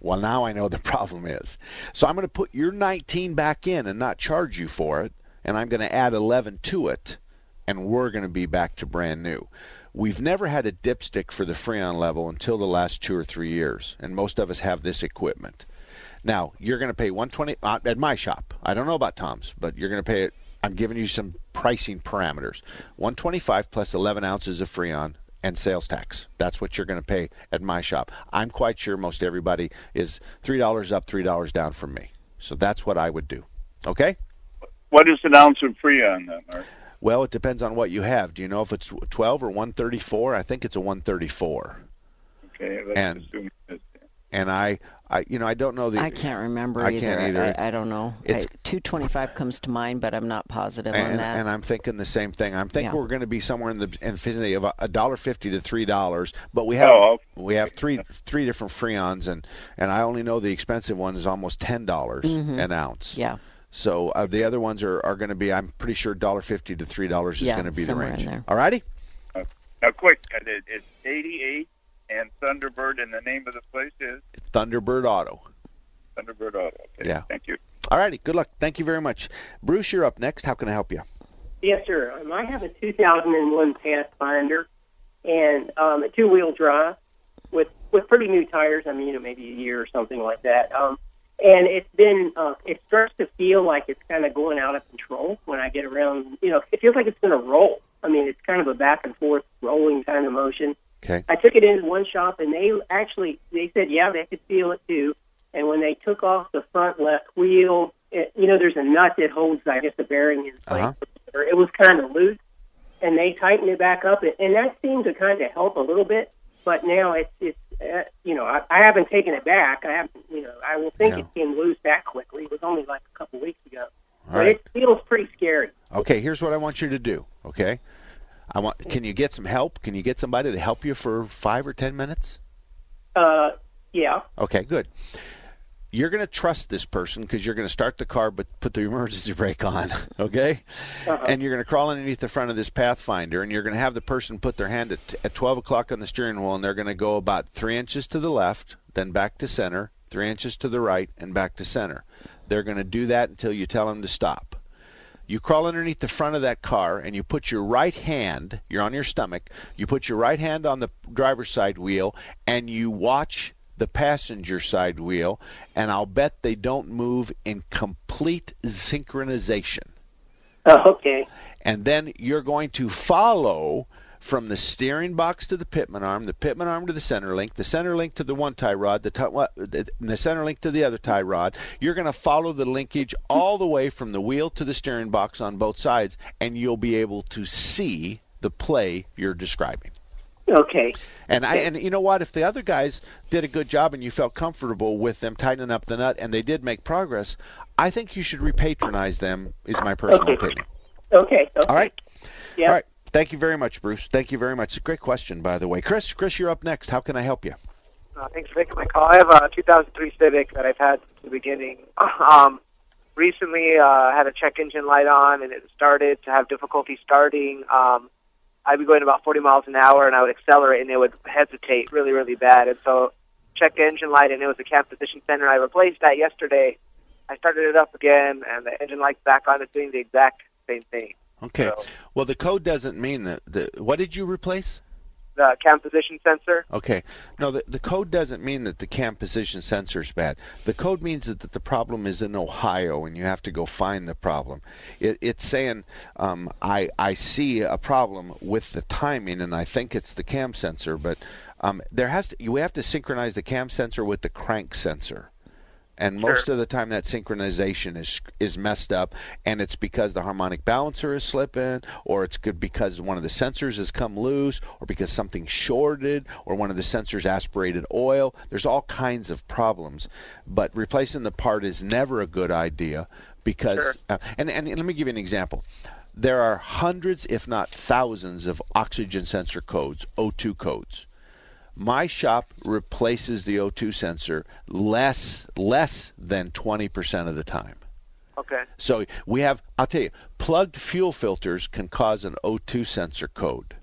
Well, now I know the problem is. So I'm going to put your 19 back in and not charge you for it, and I'm going to add 11 to it, and we're going to be back to brand new. We've never had a dipstick for the Freon level until the last two or three years, and most of us have this equipment. Now you're going to pay 120 uh, at my shop. I don't know about Tom's, but you're going to pay it. I'm giving you some pricing parameters: 125 plus 11 ounces of Freon and sales tax. That's what you're going to pay at my shop. I'm quite sure most everybody is three dollars up, three dollars down from me. So that's what I would do. Okay. What is an ounce of Freon that, Mark? Well, it depends on what you have. Do you know if it's 12 or 134? I think it's a 134. Okay, And- And I, I, you know, I don't know the. I can't remember I either. can't either. I, I don't know. It's- 225 comes to mind, but I'm not positive on that. and I'm thinking the same thing. I'm thinking Yeah. we're going to be somewhere in the infinity of a dollar fifty to three dollars. But we have Oh, we have three three different freons, and and I only know the expensive one is almost ten dollars Mhm. an ounce. Yeah. So uh, the other ones are, are going to be. I'm pretty sure dollar fifty to three dollars is Yeah, going to be the range. there. All righty. Now, quick, uh, it's 88 and Thunderbird, and the name of the place is Thunderbird Auto. Thunderbird Auto. Okay, Yeah. Thank you. All righty. Good luck. Thank you very much, Bruce. You're up next. How can I help you? Yes, sir. Um, I have a 2001 Pathfinder and um, a two-wheel drive with with pretty new tires. I mean, you know, maybe a year or something like that. Um, and it's been uh, it starts to feel like it's kind of going out of control when I get around. You know, it feels like it's going to roll. I mean, it's kind of a back and forth rolling kind of motion. Okay. I took it into one shop, and they actually they said, yeah, they could feel it too. And when they took off the front left wheel, it, you know, there's a nut that holds, I guess, the bearing in place. Uh-huh. It was kind of loose, and they tightened it back up, and that seemed to kind of help a little bit. But now it's it's uh, you know I, I haven't taken it back. I haven't you know I will think Yeah. it came loose that quickly. It was only like a couple weeks ago, All but right. it feels pretty scary. Okay, here's what I want you to do. Okay, I want. Can you get some help? Can you get somebody to help you for five or ten minutes? Uh, yeah. Okay, good. You're going to trust this person because you're going to start the car but put the emergency brake on, okay? And you're going to crawl underneath the front of this Pathfinder and you're going to have the person put their hand at, at 12 o'clock on the steering wheel and they're going to go about three inches to the left, then back to center, three inches to the right, and back to center. They're going to do that until you tell them to stop. You crawl underneath the front of that car and you put your right hand, you're on your stomach, you put your right hand on the driver's side wheel and you watch the passenger side wheel, and I'll bet they don't move in complete synchronization. Oh, okay. And then you're going to follow from the steering box to the pitman arm, the pitman arm to the center link, the center link to the one tie rod, the, tie, the center link to the other tie rod. You're going to follow the linkage all the way from the wheel to the steering box on both sides, and you'll be able to see the play you're describing. Okay. And I and you know what? If the other guys did a good job and you felt comfortable with them tightening up the nut and they did make progress, I think you should repatronize them. Is my personal Okay. opinion. Okay. okay. All right. Yeah. All right. Thank you very much, Bruce. Thank you very much. It's a great question, by the way. Chris, Chris, you're up next. How can I help you? Uh, thanks for taking my call. I have a 2003 Civic that I've had since the beginning. Um, recently, uh, had a check engine light on, and it started to have difficulty starting. Um, I'd be going about 40 miles an hour, and I would accelerate, and it would hesitate really, really bad. And so, check engine light, and it was a cam position sensor. I replaced that yesterday. I started it up again, and the engine light's back on. It's doing the exact same thing. Okay. Well, the code doesn't mean that. The, what did you replace? The cam position sensor. Okay. No, the, the code doesn't mean that the cam position sensor is bad. The code means that, that the problem is in Ohio and you have to go find the problem. It, it's saying, um, I, I see a problem with the timing and I think it's the cam sensor, but um, there has to, you have to synchronize the cam sensor with the crank sensor. And most of the time, that synchronization is is messed up, and it's because the harmonic balancer is slipping, or it's good because one of the sensors has come loose, or because something shorted, or one of the sensors aspirated oil. There's all kinds of problems, but replacing the part is never a good idea because. Uh, and, and let me give you an example. There are hundreds, if not thousands, of oxygen sensor codes, O2 codes my shop replaces the O2 sensor less less than 20% of the time. Okay. So we have I'll tell you, plugged fuel filters can cause an O2 sensor code.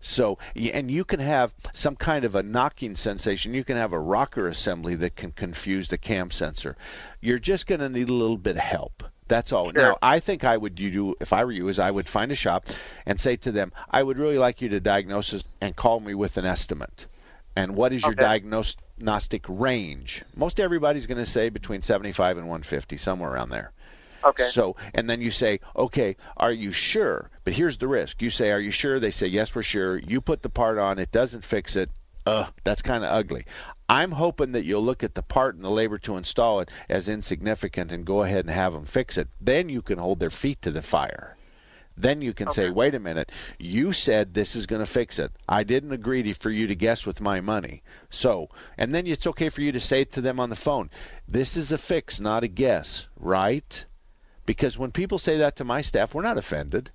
So and you can have some kind of a knocking sensation. You can have a rocker assembly that can confuse the cam sensor. You're just going to need a little bit of help. That's all. Now, I think I would do if I were you is I would find a shop and say to them, I would really like you to diagnose this and call me with an estimate. And what is your diagnostic range? Most everybody's going to say between 75 and 150, somewhere around there. Okay. So, and then you say, okay, are you sure? But here's the risk. You say, are you sure? They say, yes, we're sure. You put the part on, it doesn't fix it. Ugh, that's kind of ugly. I'm hoping that you'll look at the part and the labor to install it as insignificant and go ahead and have them fix it. Then you can hold their feet to the fire. Then you can say, wait a minute, you said this is going to fix it. I didn't agree to, for you to guess with my money. So, and then it's okay for you to say to them on the phone, this is a fix, not a guess, right? Because when people say that to my staff, we're not offended.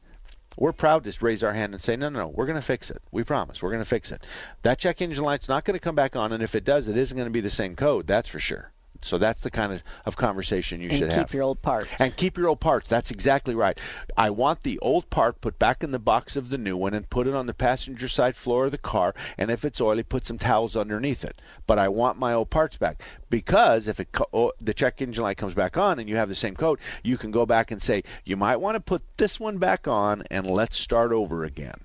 We're proud to raise our hand and say, no, no, no, we're going to fix it. We promise. We're going to fix it. That check engine light's not going to come back on, and if it does, it isn't going to be the same code, that's for sure. So that's the kind of, of conversation you and should keep have. Keep your old parts. And keep your old parts. That's exactly right. I want the old part put back in the box of the new one and put it on the passenger side floor of the car. And if it's oily, put some towels underneath it. But I want my old parts back because if it co- oh, the check engine light comes back on and you have the same code, you can go back and say you might want to put this one back on and let's start over again.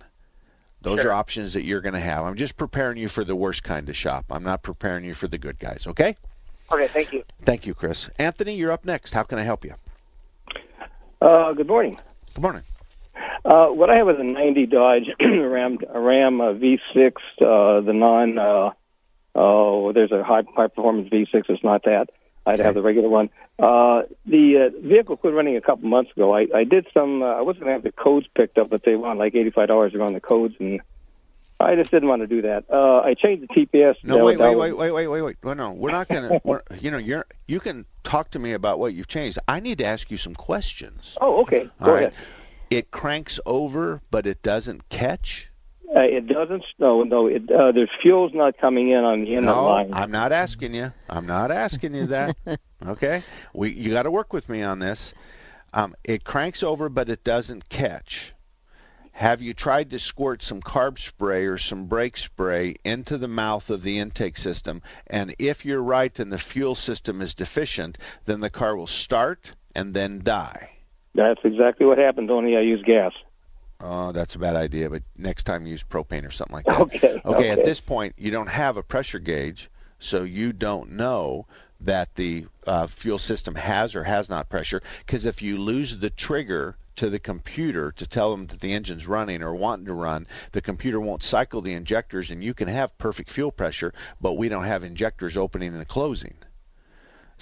Those Sure. are options that you're going to have. I'm just preparing you for the worst kind of shop. I'm not preparing you for the good guys. Okay? Okay. Thank you. Thank you, Chris. Anthony, you're up next. How can I help you? Uh, good morning. Good morning. Uh, what I have is a 90 Dodge Ram, a Ram uh, V6, uh, the non, uh, oh, there's a high, high performance V6. It's not that. I'd have the regular one. Uh, the uh, vehicle quit running a couple months ago. I, I did some, uh, I wasn't going to have the codes picked up, but they want like $85 to run the codes, and I just didn't want to do that. Uh, I changed the TPS. No, wait, wait, wait, wait, wait, wait, wait. Well, no, we're not gonna. we're, you know, you're you can talk to me about what you've changed. I need to ask you some questions. Oh, okay. All Go right. ahead. It cranks over, but it doesn't catch. Uh, it doesn't. No, no. It, uh, there's fuel's not coming in on the inlet no, line. I'm not asking you. I'm not asking you that. okay, we you got to work with me on this. Um, it cranks over, but it doesn't catch. Have you tried to squirt some carb spray or some brake spray into the mouth of the intake system? And if you're right and the fuel system is deficient, then the car will start and then die. That's exactly what happened. Only I use gas. Oh, that's a bad idea. But next time use propane or something like that. Okay. Okay. At this point, you don't have a pressure gauge, so you don't know that the uh, fuel system has or has not pressure. Because if you lose the trigger to the computer to tell them that the engine's running or wanting to run, the computer won't cycle the injectors, and you can have perfect fuel pressure, but we don't have injectors opening and closing.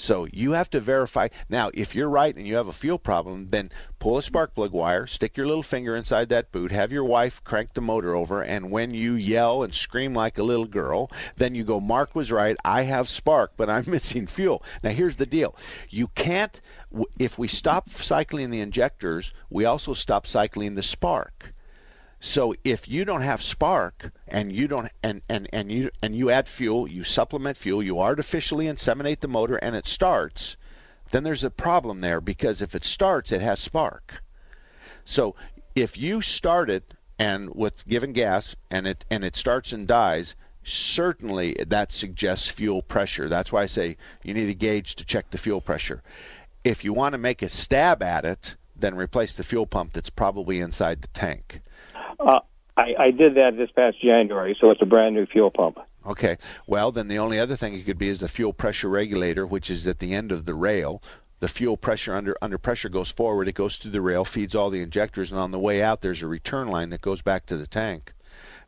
So you have to verify. Now, if you're right and you have a fuel problem, then pull a spark plug wire, stick your little finger inside that boot, have your wife crank the motor over, and when you yell and scream like a little girl, then you go, Mark was right. I have spark, but I'm missing fuel. Now, here's the deal. You can't, if we stop cycling the injectors, we also stop cycling the spark. So if you don't have spark and you don't and, and, and you and you add fuel, you supplement fuel, you artificially inseminate the motor and it starts, then there's a problem there because if it starts, it has spark. So if you start it and with given gas and it and it starts and dies, certainly that suggests fuel pressure. That's why I say you need a gauge to check the fuel pressure. If you want to make a stab at it, then replace the fuel pump that's probably inside the tank. Uh, I, I did that this past January, so it's a brand new fuel pump. Okay. Well, then the only other thing it could be is the fuel pressure regulator, which is at the end of the rail. The fuel pressure under under pressure goes forward, it goes through the rail, feeds all the injectors, and on the way out there's a return line that goes back to the tank.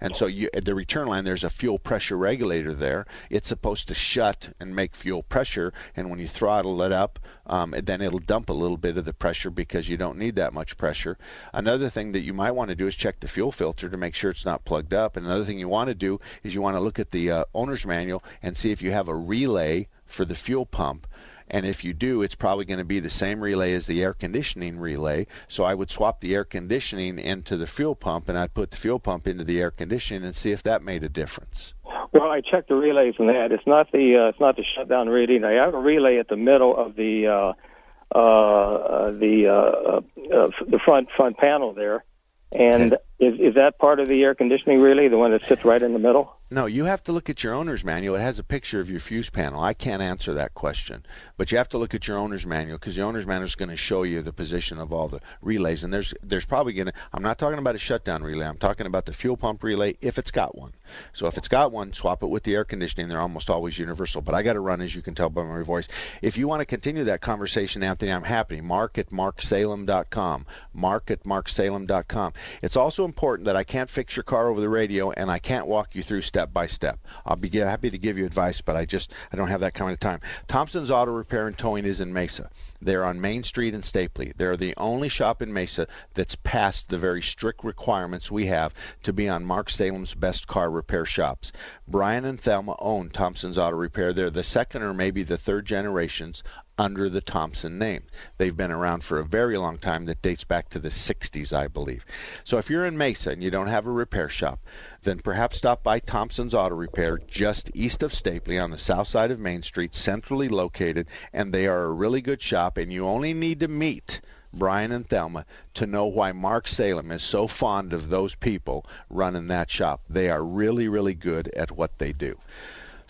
And so you, at the return line, there's a fuel pressure regulator there. It's supposed to shut and make fuel pressure, and when you throttle it up, um, then it'll dump a little bit of the pressure because you don't need that much pressure. Another thing that you might want to do is check the fuel filter to make sure it's not plugged up. And another thing you want to do is you want to look at the uh, owner's manual and see if you have a relay for the fuel pump and if you do, it's probably going to be the same relay as the air conditioning relay. So I would swap the air conditioning into the fuel pump, and I'd put the fuel pump into the air conditioning and see if that made a difference. Well, I checked the relays on that. It's not the uh, it's not the shutdown reading. I have a relay at the middle of the uh, uh, the uh, uh, the front front panel there, and is is that part of the air conditioning really the one that sits right in the middle? No, you have to look at your owner's manual. It has a picture of your fuse panel. I can't answer that question, but you have to look at your owner's manual because the owner's manual is going to show you the position of all the relays. And there's there's probably going to. I'm not talking about a shutdown relay. I'm talking about the fuel pump relay if it's got one. So if it's got one, swap it with the air conditioning. They're almost always universal. But I got to run, as you can tell by my voice. If you want to continue that conversation, Anthony, I'm happy. Mark at marksalem.com. Mark at marksalem.com. It's also important that I can't fix your car over the radio and I can't walk you through step by step. I'll be happy to give you advice, but I just I don't have that kind of time. Thompson's Auto Repair and Towing is in Mesa. They're on Main Street in Stapley. They're the only shop in Mesa that's passed the very strict requirements we have to be on Mark Salem's best car repair shops. Brian and Thelma own Thompson's Auto Repair. They're the second or maybe the third generations under the Thompson name. They've been around for a very long time that dates back to the 60s, I believe. So if you're in Mesa and you don't have a repair shop, then perhaps stop by Thompson's Auto Repair just east of Stapley on the south side of Main Street, centrally located, and they are a really good shop and you only need to meet Brian and Thelma to know why Mark Salem is so fond of those people running that shop. They are really, really good at what they do.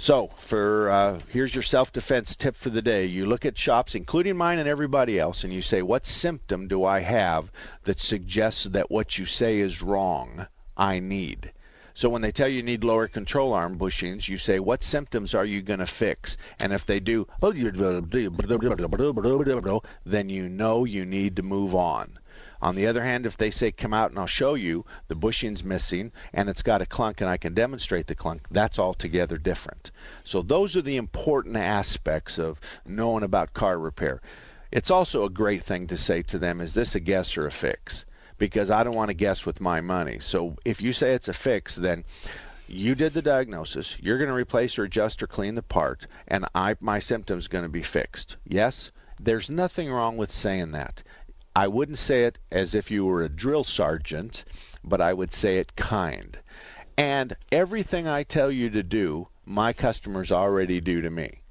So, for uh, here's your self-defense tip for the day. You look at shops, including mine and everybody else, and you say, "What symptom do I have that suggests that what you say is wrong? I need." So when they tell you you need lower control arm bushings, you say, "What symptoms are you going to fix?" And if they do, then you know you need to move on. On the other hand, if they say, come out and I'll show you, the bushing's missing and it's got a clunk and I can demonstrate the clunk, that's altogether different. So those are the important aspects of knowing about car repair. It's also a great thing to say to them, is this a guess or a fix? Because I don't want to guess with my money. So if you say it's a fix, then you did the diagnosis, you're going to replace or adjust or clean the part, and I my symptom's going to be fixed. Yes? There's nothing wrong with saying that. I wouldn't say it as if you were a drill sergeant, but I would say it kind. And everything I tell you to do, my customers already do to me.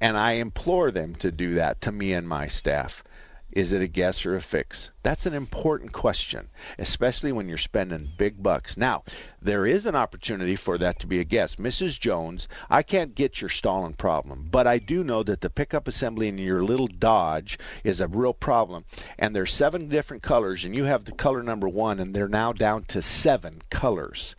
And I implore them to do that to me and my staff. Is it a guess or a fix? That's an important question, especially when you're spending big bucks. Now, there is an opportunity for that to be a guess. Mrs. Jones, I can't get your stalling problem, but I do know that the pickup assembly in your little Dodge is a real problem. And there's seven different colors, and you have the color number one, and they're now down to seven colors.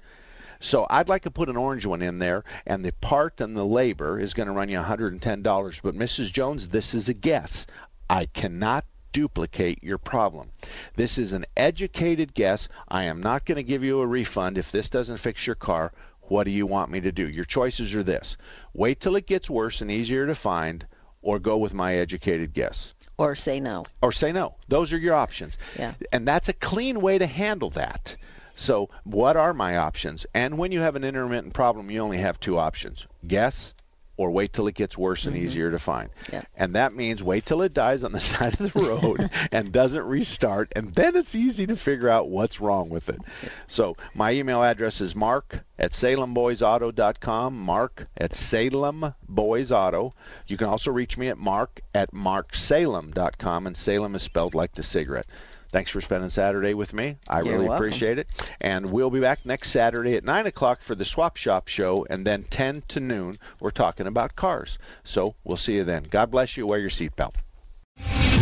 So I'd like to put an orange one in there, and the part and the labor is going to run you $110. But Mrs. Jones, this is a guess. I cannot duplicate your problem. This is an educated guess. I am not going to give you a refund if this doesn't fix your car. What do you want me to do? Your choices are this wait till it gets worse and easier to find, or go with my educated guess. Or say no. Or say no. Those are your options. Yeah. And that's a clean way to handle that. So, what are my options? And when you have an intermittent problem, you only have two options guess or wait till it gets worse and Mhm. easier to find. And that means wait till it dies on the side of the road and doesn't restart, and then it's easy to figure out what's wrong with it. So my email address is mark at salemboysauto.com, mark at salemboysauto. You can also reach me at mark at marksalem.com, and Salem is spelled like the cigarette. Thanks for spending Saturday with me. I You're really welcome. appreciate it. And we'll be back next Saturday at 9 o'clock for the Swap Shop show, and then 10 to noon, we're talking about cars. So we'll see you then. God bless you. Wear your seatbelt.